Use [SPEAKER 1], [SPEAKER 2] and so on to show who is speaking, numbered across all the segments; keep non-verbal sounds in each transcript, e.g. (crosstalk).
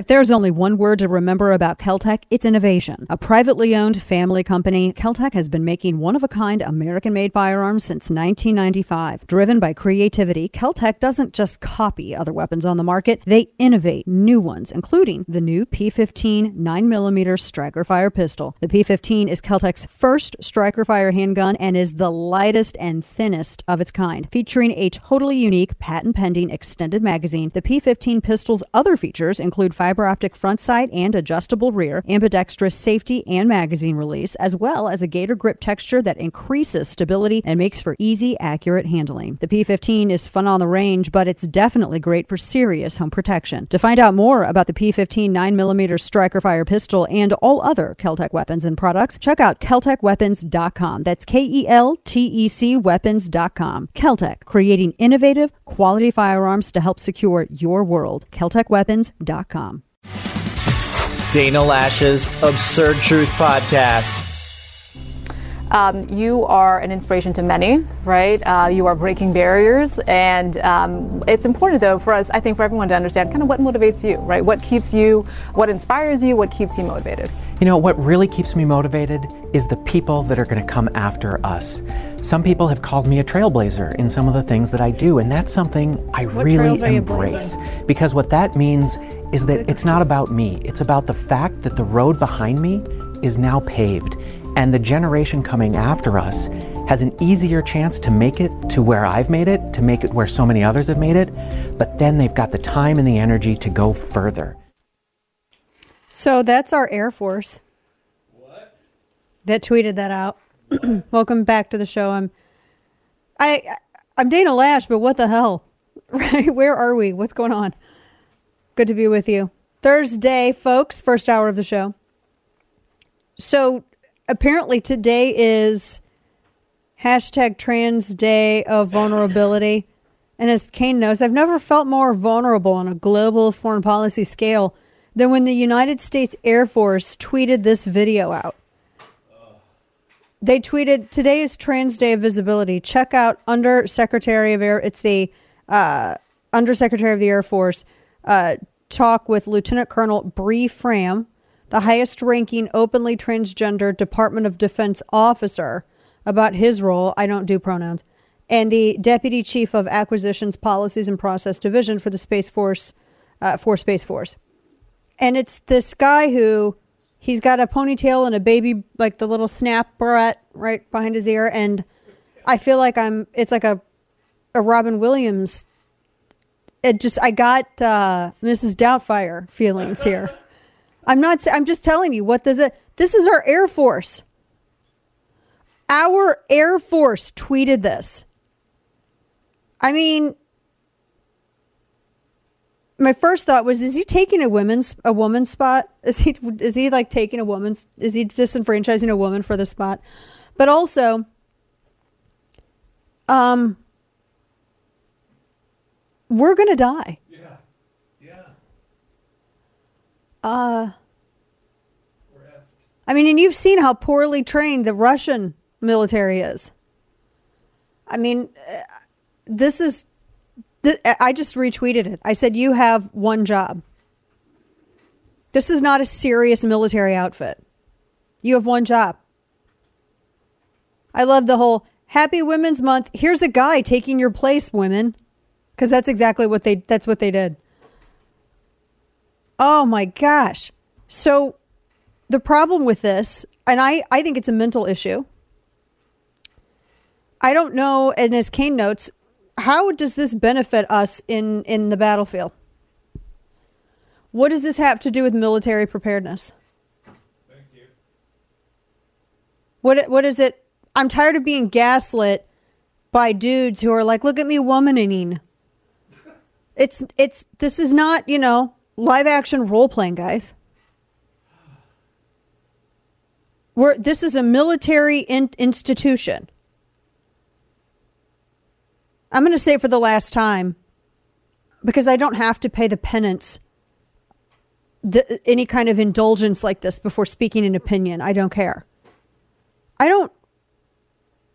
[SPEAKER 1] If there's only one word to remember about Keltec, it's innovation. A privately owned family company, Keltec has been making one of a kind American made firearms since 1995. Driven by creativity, Keltec doesn't just copy other weapons on the market, they innovate new ones, including the new P15 9mm striker fire pistol. The P15 is Keltec's first striker fire handgun and is the lightest and thinnest of its kind. Featuring a totally unique patent pending extended magazine, the P15 pistol's other features include fire fiber optic front sight and adjustable rear, ambidextrous safety and magazine release, as well as a gator grip texture that increases stability and makes for easy, accurate handling. The P15 is fun on the range, but it's definitely great for serious home protection. To find out more about the P15 9mm striker fire pistol and all other Keltec weapons and products, check out KeltecWeapons.com. That's K E L T E C weapons.com. Keltec, creating innovative, quality firearms to help secure your world. KeltecWeapons.com.
[SPEAKER 2] Dana Loesch's Absurd Truth Podcast.
[SPEAKER 3] Um, you are an inspiration to many, right? Uh, you are breaking barriers, and um, it's important, though, for us, I think, for everyone to understand kind of what motivates you, right? What keeps you, what inspires you, what keeps you motivated.
[SPEAKER 4] You know, what really keeps me motivated is the people that are going to come after us. Some people have called me a trailblazer in some of the things that I do, and that's something I
[SPEAKER 1] What
[SPEAKER 4] really embrace. Because what that means is that it's not about me, it's about the fact that the road behind me is now paved, and the generation coming after us has an easier chance to make it to where I've made it, to make it where so many others have made it, but then they've got the time and the energy to go further.
[SPEAKER 1] So that's our Air Force. What? That tweeted that out. (clears throat) Welcome back to the show. I'm I I'm Dana Loesch, but what the hell? (laughs) Right? Where are we? What's going on? Good to be with you. Thursday, folks, first hour of the show. So apparently today is hashtag trans day of vulnerability. And as Kane knows, I've never felt more vulnerable on a global foreign policy scale than when the United States Air Force tweeted this video out. They tweeted, Today is Trans Day of Visibility. Check out Under Secretary of Air, it's the uh, Undersecretary of the Air Force, uh, talk with Lieutenant Colonel Bree Fram, the highest ranking openly transgender Department of Defense officer, about his role. I don't do pronouns. And the Deputy Chief of Acquisitions Policies and Process Division for the Space Force, uh, for Space Force. And it's this guy who he's got a ponytail and a baby, like the little snap barrette right behind his ear. And I feel like I'm, it's like a, a Robin Williams. It just, I got uh, Mrs. Doubtfire feelings here. I'm not, I'm just telling you what does it, this is our Air Force. Our Air Force tweeted this. I mean, my first thought was is he taking a women's a woman's spot is he is he like taking a woman's is he disenfranchising a woman for the spot but also um we're gonna die.
[SPEAKER 5] Yeah. Yeah.
[SPEAKER 1] uh i mean and you've seen how poorly trained the russian military is. I mean uh, this is th- i just retweeted it. I said you have one job. This is not a serious military outfit. You have one job. I love the whole happy women's month. Here's a guy taking your place women because that's exactly what they that's what they did. Oh my gosh. So the problem with this and i i think it's a mental issue. I don't know and as kane notes how does this benefit us in in the battlefield? What does this have to do with military preparedness? Thank you. what what is it? I'm tired of being gaslit by dudes who are like look at me womaning it's it's this is not you know live action role playing guys. We're this is a military in, institution. I'm going to say for the last time because i don't have to pay the penance the, any kind of indulgence like this before speaking an opinion. I don't care. I don't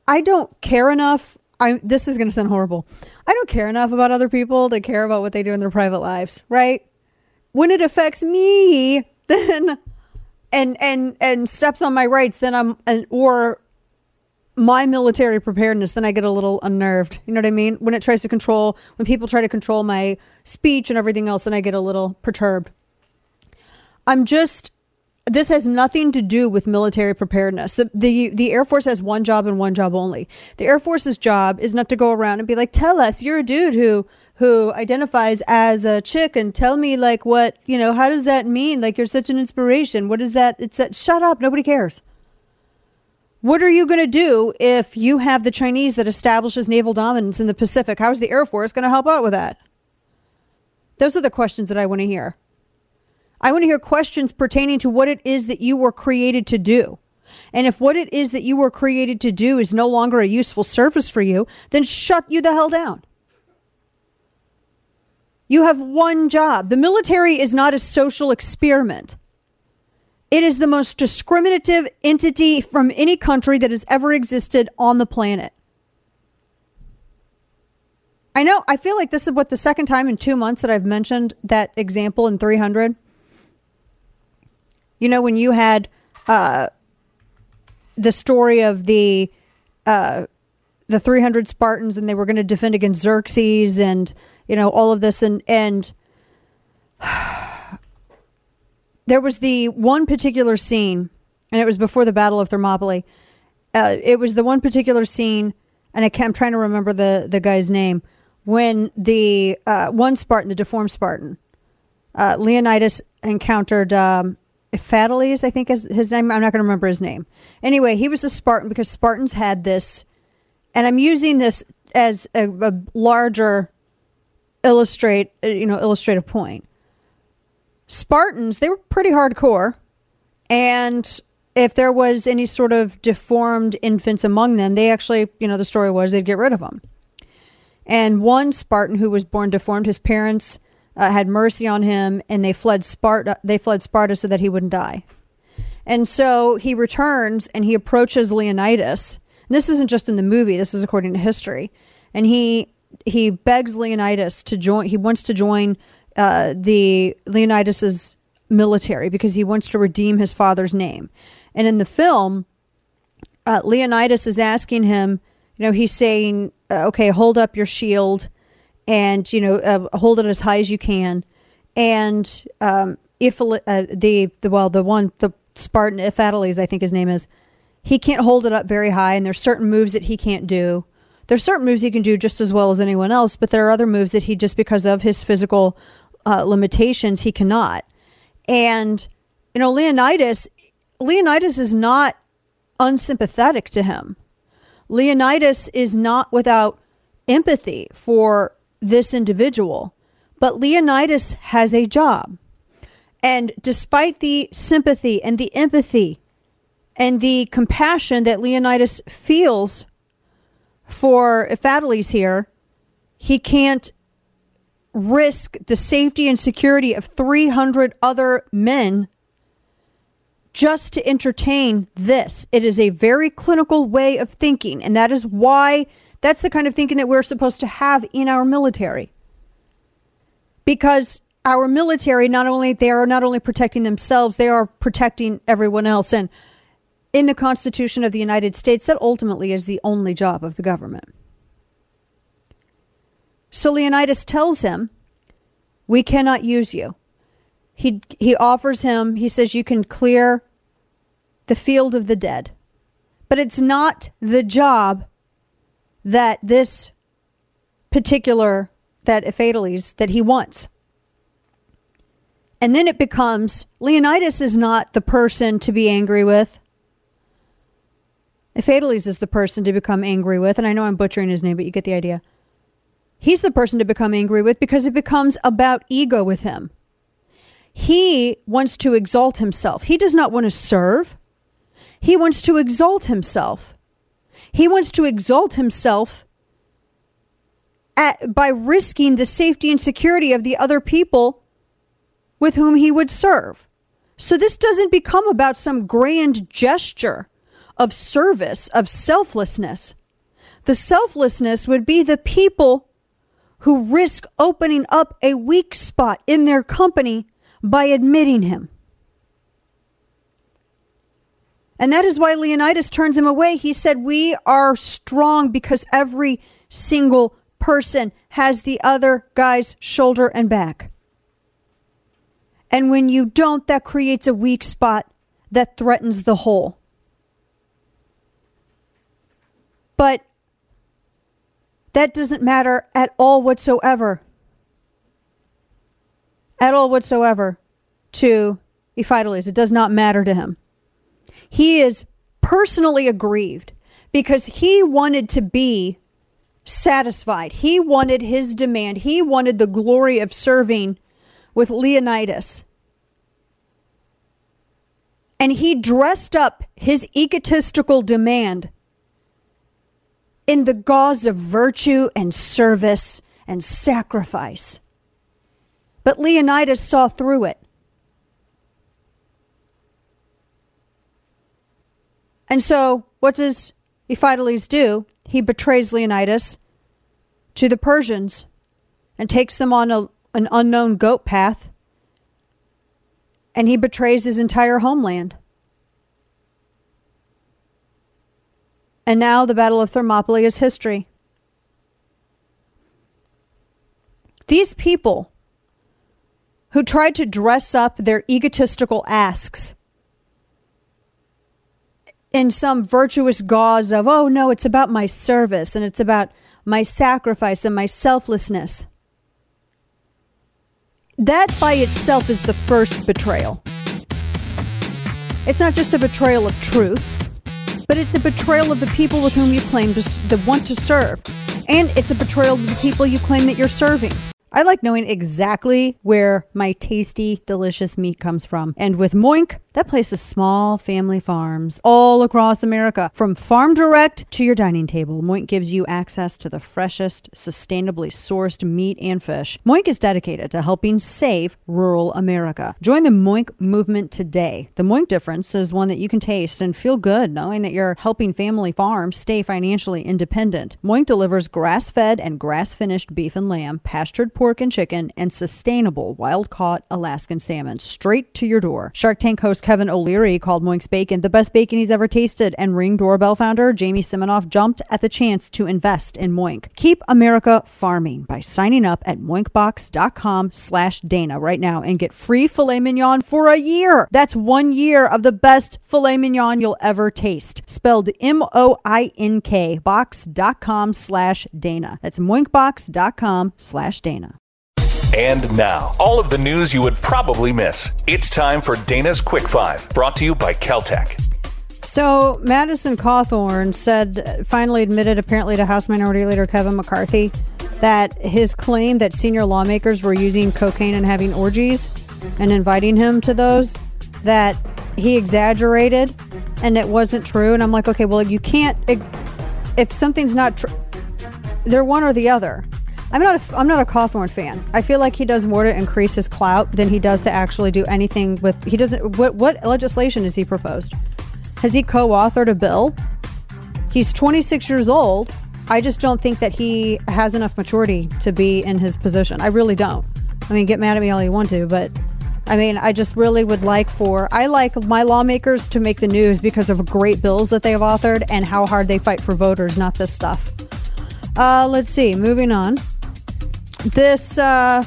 [SPEAKER 1] i don't care enough I this is going to sound horrible. I don't care enough about other people to care about what they do in their private lives, right? when it affects me, (laughs) then and and and steps on my rights, then I'm or my military preparedness, then I get a little unnerved. You know what I mean? When it tries to control, when people try to control my speech and everything else, then I get a little perturbed. I'm just this has nothing to do with military preparedness. The, the the Air Force has one job and one job only. The Air Force's job is not to go around and be like, "Tell us, you're a dude who who identifies as a chick and tell me like what, you know, how does that mean? Like you're such an inspiration. What is that? It's that shut up, nobody cares. What are you going to do if you have the Chinese that establishes naval dominance in the Pacific? How is the Air Force going to help out with that? Those are the questions that I want to hear. I want to hear questions pertaining to what it is that you were created to do. And if what it is that you were created to do is no longer a useful service for you, then shut you the hell down. You have one job. The military is not a social experiment. It is the most discriminative entity from any country that has ever existed on the planet. I know, I feel like this is what the second time in two months that I've mentioned that example in 300. You know, when you had uh, the story of the uh, the 300 Spartans and they were going to defend against Xerxes and you know all of this and and (sighs) there was the one particular scene and it was before the battle of thermopylae uh, it was the one particular scene and I am trying to remember the the guy's name when the uh, one spartan the deformed spartan uh, leonidas encountered um, Ephialtes, I think is his name. I'm not going to remember his name. Anyway, he was a Spartan because Spartans had this, and I'm using this as a, a larger illustrate, uh, you know, illustrative point. Spartans, they were pretty hardcore. And if there was any sort of deformed infants among them, they actually, you know, the story was they'd get rid of them. And one Spartan who was born deformed, his parents uh, had mercy on him and they fled Sparta. They fled Sparta so that he wouldn't die. And so he returns and he approaches Leonidas. And this isn't just in the movie. This is according to history. And he he begs Leonidas to join. He wants to join uh, the Leonidas's military because he wants to redeem his father's name. And in the film, uh, Leonidas is asking him. You know, he's saying, uh, "Okay, hold up your shield, and you know, uh, hold it as high as you can." And um, if uh, the the well, the one the Spartan Iphicles, I think his name is, he can't hold it up very high, and there's certain moves that he can't do there's certain moves he can do just as well as anyone else, but there are other moves that he just because of his physical uh, limitations he cannot. And you know, Leonidas, Leonidas is not unsympathetic to him. Leonidas is not without empathy for this individual, but Leonidas has a job. And despite the sympathy and the empathy and the compassion that Leonidas feels for Ephialtes here, he can't risk the safety and security of 300 other men just to entertain this. It is a very clinical way of thinking, and that is why that's the kind of thinking that we're supposed to have in our military. Because our military not only they are not only protecting themselves, they are protecting everyone else and in the Constitution of the United States, that ultimately is the only job of the government. So Leonidas tells him, We cannot use you. He, he offers him, he says, You can clear the field of the dead. But it's not the job that this particular, that Iphicles, that he wants. And then it becomes Leonidas is not the person to be angry with. Iphicles is the person to become angry with, and I know I'm butchering his name, but you get the idea. He's the person to become angry with because it becomes about ego with him. He wants to exalt himself. He does not want to serve. He wants to exalt himself. He wants to exalt himself at, by risking the safety and security of the other people with whom he would serve. So this doesn't become about some grand gesture of service, of selflessness. The selflessness would be the people who risk opening up a weak spot in their company by admitting him. And that is why Leonidas turns him away. He said, We are strong because every single person has the other guy's shoulder and back. And when you don't, that creates a weak spot that threatens the whole. But that doesn't matter at all whatsoever. At all whatsoever to Ephialtes. It does not matter to him. He is personally aggrieved because he wanted to be satisfied. He wanted his demand. He wanted the glory of serving with Leonidas. And he dressed up his egotistical demand in the gauze of virtue and service and sacrifice. But Leonidas saw through it. And so, what does Ephialtes do? He betrays Leonidas to the Persians and takes them on a, an unknown goat path, and he betrays his entire homeland. And now the Battle of Thermopylae is history. These people who tried to dress up their egotistical asks in some virtuous gauze of, oh no, it's about my service and it's about my sacrifice and my selflessness. That by itself is the first betrayal. It's not just a betrayal of truth, but it's a betrayal of the people with whom you claim to, to want to serve. And it's a betrayal of the people you claim that you're serving. I like knowing exactly where my tasty, delicious meat comes from. And with Moink, that places small family farms all across America. From farm direct to your dining table, Moink gives you access to the freshest, sustainably sourced meat and fish. Moink is dedicated to helping save rural America. Join the Moink movement today. The Moink difference is one that you can taste and feel good knowing that you're helping family farms stay financially independent. Moink delivers grass fed and grass finished beef and lamb, pastured pork and chicken, and sustainable wild caught Alaskan salmon straight to your door. Shark Tank host Kevin O'Leary called Moink's bacon the best bacon he's ever tasted, and Ring Doorbell founder Jamie Siminoff jumped at the chance to invest in Moink. Keep America farming by signing up at moinkbox.com slash Dana right now and get free filet mignon for a year. That's one year of the best filet mignon you'll ever taste. Spelled M-O-I-N-K box.com slash Dana. That's moinkbox.com slash Dana.
[SPEAKER 5] And now, all of the news you would probably miss. It's time for Dana's Quick Five, brought to you by Keltec.
[SPEAKER 1] So Madison Cawthorn said, finally admitted apparently to House Minority Leader Kevin McCarthy that his claim that senior lawmakers were using cocaine and having orgies and inviting him to those, that he exaggerated and it wasn't true. And I'm like, okay, well, you can't, if something's not true, they're one or the other. I'm not a, I'm not a Cawthorn fan. I feel like he does more to increase his clout than he does to actually do anything with. He doesn't. What what legislation has he proposed? Has he co-authored a bill? He's 26 years old. I just don't think that he has enough maturity to be in his position. I really don't. I mean, get mad at me all you want to, but I mean, I just really would like for I like my lawmakers to make the news because of great bills that they have authored and how hard they fight for voters, not this stuff. Uh, let's see. Moving on. This uh,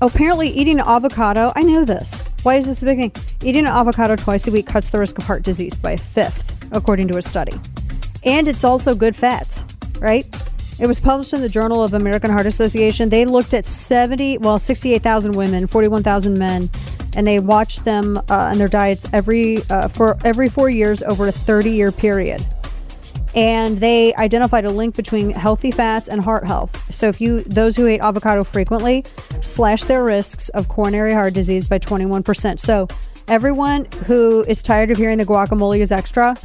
[SPEAKER 1] apparently eating avocado. I know this. Why is this a big thing? Eating an avocado twice a week cuts the risk of heart disease by a fifth, according to a study. And it's also good fats, right? It was published in the Journal of American Heart Association. They looked at 70, well, 68,000 women, 41,000 men, and they watched them uh, and their diets every uh, for every four years over a 30 year period and they identified a link between healthy fats and heart health. So if you those who ate avocado frequently slash their risks of coronary heart disease by 21%. So everyone who is tired of hearing the guacamole is extra,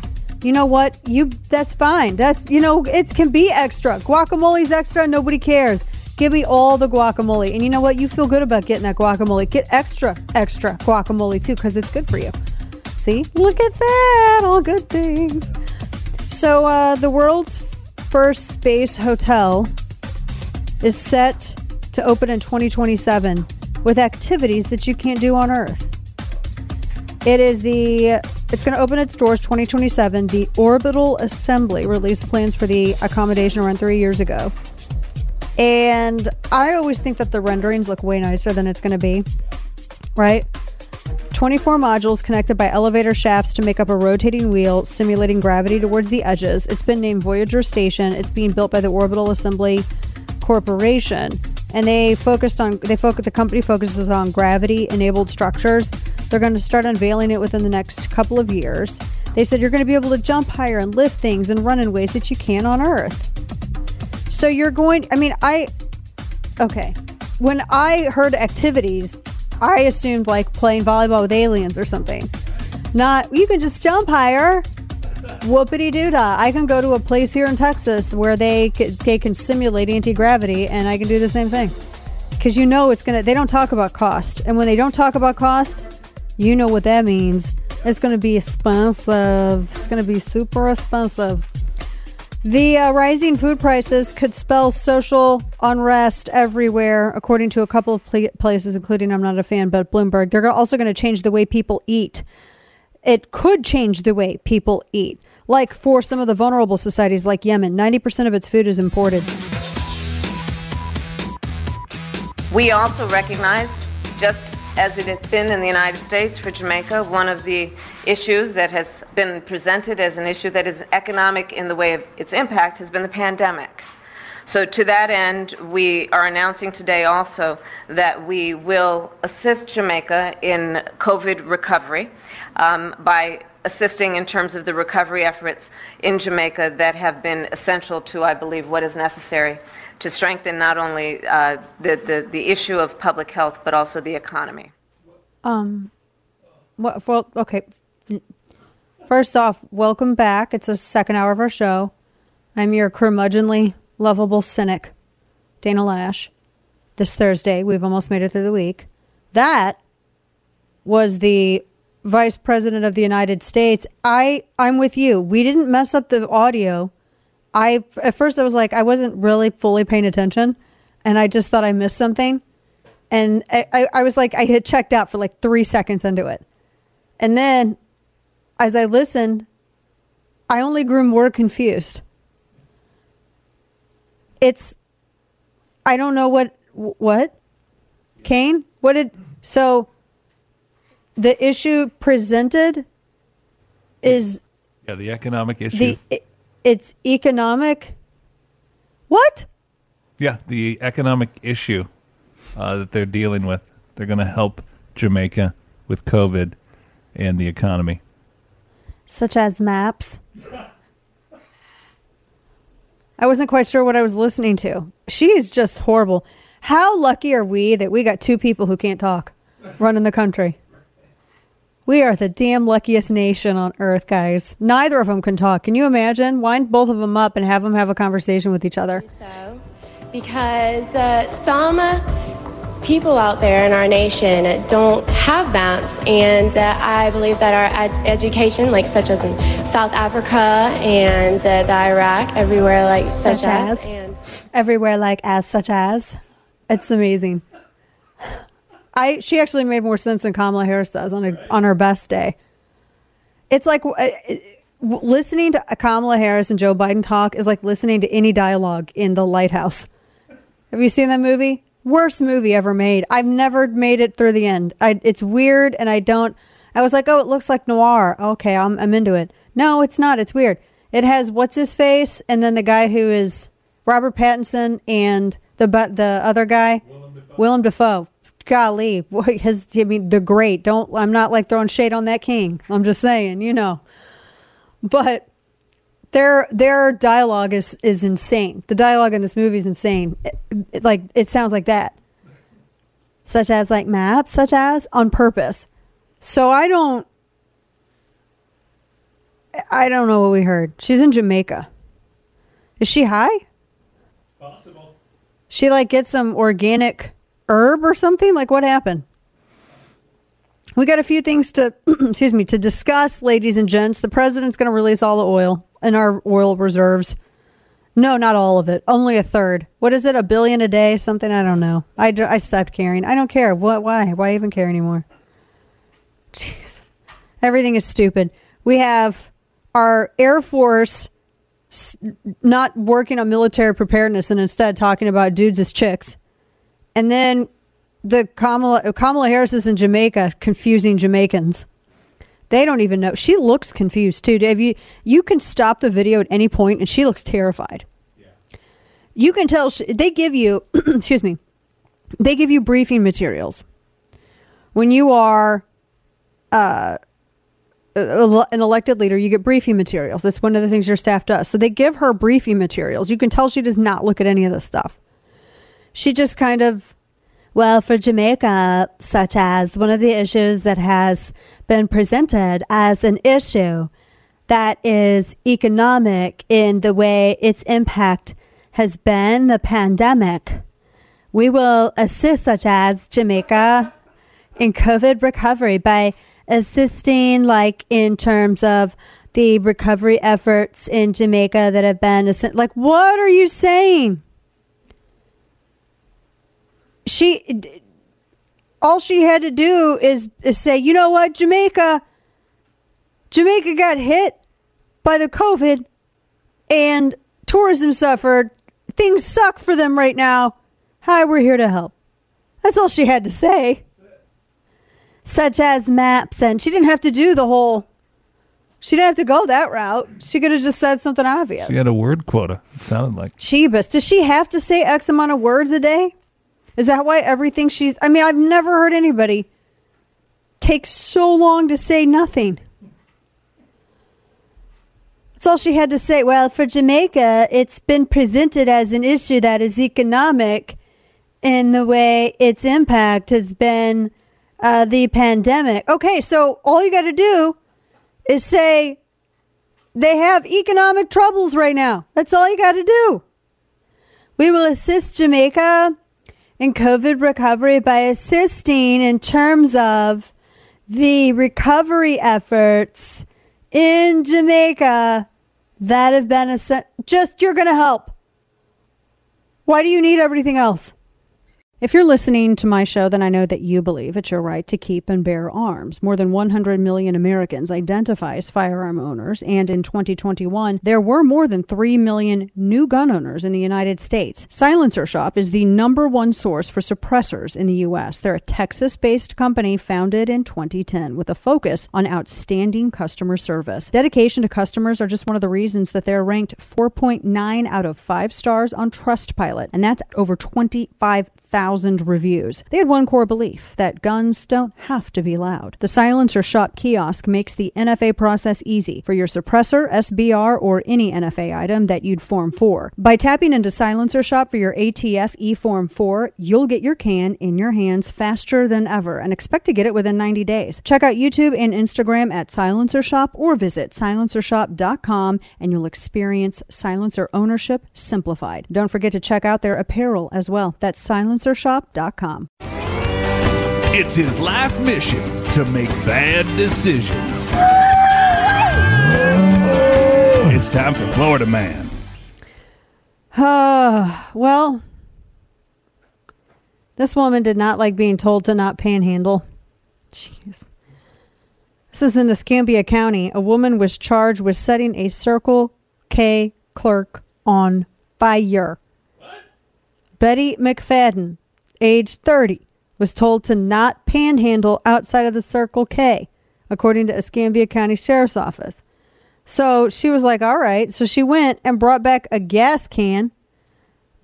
[SPEAKER 1] you know what? You that's fine. That's you know, it can be extra. Guacamole's extra, nobody cares. Give me all the guacamole. And you know what? You feel good about getting that guacamole. Get extra, extra guacamole too, because it's good for you. See? Look at that. All good things. So, uh, the world's first space hotel is set to open in 2027 with activities that you can't do on Earth. It is the it's going to open its doors 2027. The Orbital Assembly released plans for the accommodation around three years ago. And I always think that the renderings look way nicer than it's going to be, right? 24 modules connected by elevator shafts to make up a rotating wheel, simulating gravity towards the edges. It's been named Voyager Station. It's being built by the Orbital Assembly Corporation, and they focused on they focus the company focuses on gravity enabled structures. They're going to start unveiling it within the next couple of years. They said you're going to be able to jump higher and lift things and run in ways that you can on Earth. So you're going. I mean, I okay. When I heard activities, I assumed like playing volleyball with aliens or something. Not you can just jump higher. Whoopity doo. I can go to a place here in Texas where they they can simulate anti gravity, and I can do the same thing. Because you know it's gonna. They don't talk about cost, and when they don't talk about cost, you know what that means. It's gonna be expensive. It's gonna be super expensive. The uh, rising food prices could spell social unrest everywhere, according to a couple of pla- places, including I'm not a fan, but Bloomberg. They're also going to change the way people eat. It could change the way people eat. Like for some of the vulnerable societies like Yemen, 90% of its food is imported.
[SPEAKER 6] We also recognize, just as it has been in the United States for Jamaica, one of the issues that has been presented as an issue that is economic in the way of its impact has been the pandemic. So, to that end, we are announcing today also that we will assist Jamaica in COVID recovery um, by assisting in terms of the recovery efforts in Jamaica that have been essential to, I believe, what is necessary to strengthen not only uh, the, the, the issue of public health, but also the economy.
[SPEAKER 1] Um, well, okay. First off, welcome back. It's the second hour of our show. I'm your curmudgeonly, lovable cynic, Dana Loesch. This Thursday, we've almost made it through the week. That was the Vice President of the United States. I I'm with you. We didn't mess up the audio. I at first I was like I wasn't really fully paying attention, and I just thought I missed something, and I, I, I was like I had checked out for like three seconds into it, and then as I listened, I only grew more confused. It's I don't know what what Kane what did so the issue presented is
[SPEAKER 7] Yeah, the economic issue.
[SPEAKER 1] the it's economic what?
[SPEAKER 7] Yeah, the economic issue uh, that they're dealing with. They're going to help Jamaica with COVID and the economy.
[SPEAKER 1] such as maps. I wasn't quite sure what i was listening to. She is just horrible. How lucky are we that we got two people who can't talk running the country we are the damn luckiest nation on earth guys. Neither of them can talk. Can you imagine? Wind both of them up and have them have a conversation with each other.
[SPEAKER 8] So, because uh, some people out there in our nation don't have maps, and uh, I believe that our ed- education, like such as in South Africa and uh, the Iraq, everywhere like such,
[SPEAKER 1] Such as?
[SPEAKER 8] as, and
[SPEAKER 1] everywhere like as such as? It's amazing i she actually made more sense than kamala harris does on a, on her best day. It's like uh, listening to kamala harris and joe biden talk is like listening to any dialogue in the lighthouse. Have you seen that movie? Worst movie ever made. I've never made it through the end. I, it's weird and i don't i was like oh it looks like noir. Okay I'm, I'm into it. No it's not. It's weird. It has what's his face and then the guy who is Robert Pattinson and the but the other guy, Willem Dafoe. Golly, boy, his I mean the great. Don't I'm not like throwing shade on that king. I'm just saying, you know. But their their dialogue is is insane. The dialogue in this movie is insane. It- it- like it sounds like that, such as like maps, such as on purpose. So I don't. I don't know what we heard. She's in Jamaica. Is she high?
[SPEAKER 7] Possible.
[SPEAKER 1] She like gets some organic herb or something? Like what happened? We got a few things to (clears throat) excuse me to discuss, ladies and gents. The president's going to release all the oil in our oil reserves No, not all of it. Only a third. What is it? A billion a day? Something? I don't know. I, I stopped caring. I don't care. What? Why? Why even care anymore? Jeez. Everything is stupid. We have our Air Force not working on military preparedness and instead talking about dudes as chicks. And then the Kamala, Kamala Harris is in Jamaica confusing Jamaicans. They don't even know. She looks confused too. Dave, you you can stop the video at any point, and she looks terrified. Yeah. You can tell she, they give you, (clears throat) excuse me, they give you briefing materials when you are uh, an elected leader. You get briefing materials. That's one of the things your staff does. So they give her briefing materials. You can tell she does not look at any of this stuff. She just kind of well, for Jamaica, such as one of the issues that has been presented as an issue that is economic in the way its impact has been the pandemic, we will assist, such as Jamaica, in COVID recovery by assisting, like in terms of the recovery efforts in Jamaica that have been like, what are you saying? She all she had to do is, is say, you know what, Jamaica, Jamaica got hit by the COVID and tourism suffered. Things suck for them right now. Hi, we're here to help. That's all she had to say. Such as maps, and she didn't have to do the whole. She didn't have to go that route. She could have just said something obvious.
[SPEAKER 7] She had a word quota. It sounded like.
[SPEAKER 1] Jeebus. Does she have to say X amount of words a day? Is that why everything she's. I mean, I've never heard anybody take so long to say nothing. That's all she had to say. Well, for Jamaica, it's been presented as an issue that is economic in the way its impact has been uh, the pandemic. Okay, so all you got to do is say they have economic troubles right now. That's all you got to do. We will assist Jamaica in COVID recovery by assisting in terms of the recovery efforts in Jamaica that have been a just you're going to help. Why do you need everything else? If you're listening to my show, then I know that you believe it's your right to keep and bear arms. More than 100 million Americans identify as firearm owners, and in 2021, there were more than 3 million new gun owners in the United States. Silencer Shop is the number one source for suppressors in the U.S. They're a Texas based company founded in 2010 with a focus on outstanding customer service. Dedication to customers are just one of the reasons that they're ranked 4.9 out of 5 stars on Trustpilot, and that's over 25,000 reviews. They had one core belief that guns don't have to be loud. The Silencer Shop kiosk makes the NFA process easy for your suppressor, SBR, or any NFA item that you'd form for. By tapping into Silencer Shop for your ATF E Form 4, you'll get your can in your hands faster than ever and expect to get it within 90 days. Check out YouTube and Instagram at Silencer Shop or visit silencershop.com and you'll experience silencer ownership simplified. Don't forget to check out their apparel as well. That's silencershop.com.
[SPEAKER 9] It's his life mission to make bad decisions. It's time for Florida Man.
[SPEAKER 1] Uh, (sighs) well, this woman did not like being told to not panhandle. Jeez. This is in Escambia County. A woman was charged with setting a Circle K clerk on fire. What? Betty McFadden, age 30, was told to not panhandle outside of the Circle K, according to Escambia County Sheriff's Office. So she was like, all right. So she went and brought back a gas can,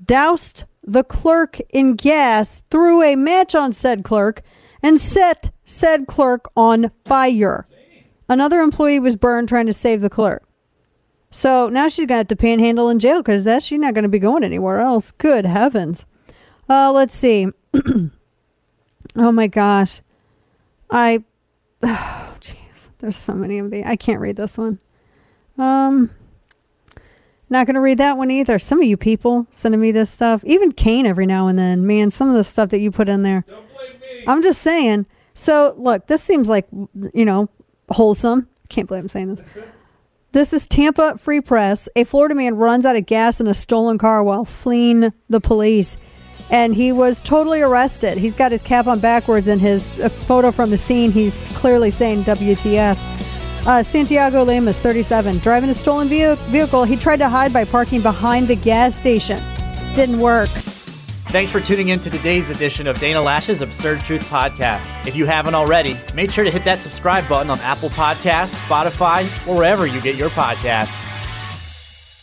[SPEAKER 1] doused the clerk in gas, threw a match on said clerk, and set said clerk on fire. Another employee was burned trying to save the clerk. So now she's got to panhandle in jail because that's she's not going to be going anywhere else. Good heavens. Uh, let's see. (clears throat) oh my gosh. I. Oh, (sighs) jeez. There's so many of these. I can't read this one. Um, not going to read that one either. Some of you people sending me this stuff, even Kane every now and then. Man, some of the stuff that you put in there. Don't blame me. I'm just saying. So, look, this seems like, you know, wholesome. Can't believe I'm saying this. (laughs) This is Tampa Free Press. A Florida man runs out of gas in a stolen car while fleeing the police. And he was totally arrested. He's got his cap on backwards in his photo from the scene. He's clearly saying WTF. Uh, Santiago Lemus, 37, driving a stolen ve- vehicle. He tried to hide by parking behind the gas station. Didn't work.
[SPEAKER 2] Thanks for tuning in to today's edition of Dana Loesch's Absurd Truth Podcast. If you haven't already, make sure to hit that subscribe button on Apple Podcasts, Spotify, or wherever you get your podcasts.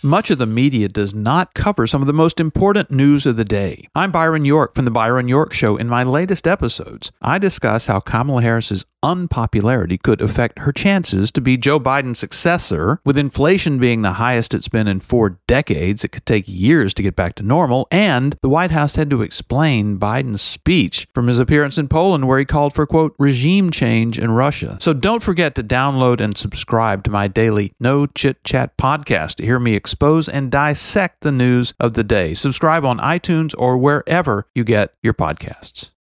[SPEAKER 10] Much of the media does not cover some of the most important news of the day. I'm Byron York from The Byron York Show. In my latest episodes, I discuss how Kamala Harris's unpopularity could affect her chances to be Joe Biden's successor. With inflation being the highest it's been in four decades, it could take years to get back to normal. And the White House had to explain Biden's speech from his appearance in Poland, where he called for, quote, regime change in Russia. So don't forget to download and subscribe to my daily No Chit Chat podcast to hear me expose and dissect the news of the day. Subscribe on iTunes or wherever you get your podcasts.